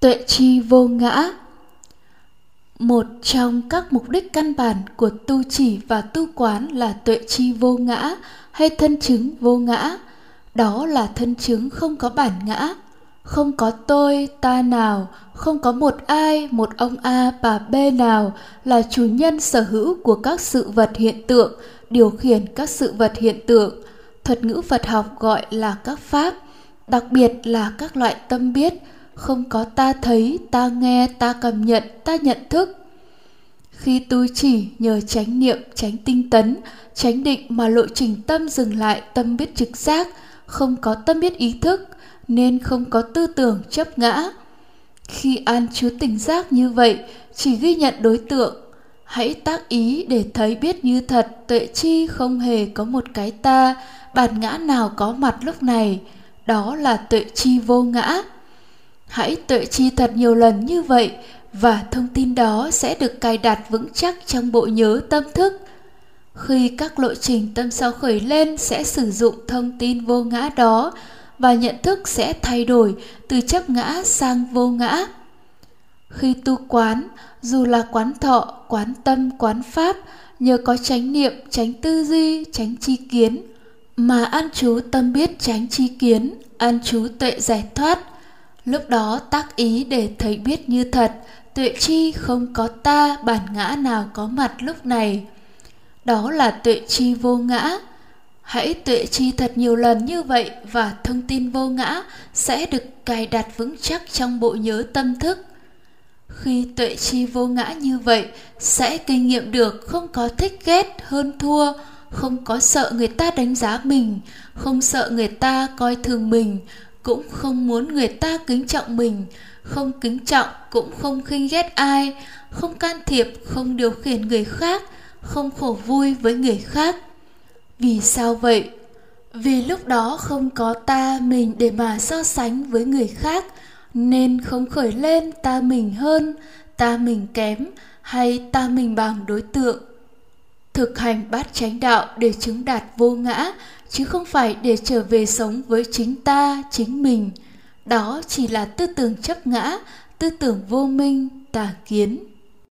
tuệ chi vô ngã. Một trong các mục đích căn bản của tu chỉ và tu quán là tuệ chi vô ngã hay thân chứng vô ngã. Đó là thân chứng không có bản ngã, không có tôi, ta nào, không có một ai, một ông a, bà b nào là chủ nhân sở hữu của các sự vật hiện tượng, điều khiển các sự vật hiện tượng. Thuật ngữ phật học gọi là các pháp, đặc biệt là các loại tâm biết không có ta thấy, ta nghe, ta cảm nhận, ta nhận thức. Khi tu chỉ nhờ chánh niệm tránh tinh tấn tránh định mà lộ trình tâm dừng lại, tâm biết trực giác, không có tâm biết ý thức, nên không có tư tưởng chấp ngã. Khi an chú tỉnh giác như vậy, chỉ ghi nhận đối tượng. Hãy tác ý để thấy biết như thật, tuệ chi không hề có một cái ta, bản ngã nào có mặt lúc này. Đó là tuệ chi vô ngã hãy tuệ chi thật nhiều lần như vậy, và thông tin đó sẽ được cài đặt vững chắc trong bộ nhớ tâm thức. Khi các lộ trình tâm sau khởi lên sẽ sử dụng thông tin vô ngã đó, và nhận thức sẽ thay đổi từ chấp ngã sang vô ngã. Khi tu quán, dù là quán thọ, quán tâm, quán pháp, nhờ có chánh niệm tránh tư duy tránh chi kiến, mà an chú tâm biết tránh chi kiến, an chú tuệ giải thoát lúc đó tác ý để thấy biết như thật, tuệ chi không có ta, bản ngã nào có mặt lúc này. Đó là tuệ chi vô ngã. Hãy tuệ chi thật nhiều lần như vậy và thông tin vô ngã sẽ được cài đặt vững chắc trong bộ nhớ tâm thức. Khi tuệ chi vô ngã như vậy, sẽ kinh nghiệm được không có thích ghét, hơn thua, không có sợ người ta đánh giá mình, không sợ người ta coi thường mình cũng không muốn người ta kính trọng mình, không kính trọng cũng không khinh ghét ai, không can thiệp, không điều khiển người khác, không khổ vui với người khác. Vì sao vậy? Vì lúc đó không có ta mình để mà so sánh với người khác, nên không khởi lên ta mình hơn, ta mình kém hay ta mình bằng đối tượng thực hành bát chánh đạo để chứng đạt vô ngã, chứ không phải để trở về sống với chính ta, chính mình. Đó chỉ là tư tưởng chấp ngã, tư tưởng vô minh, tà kiến.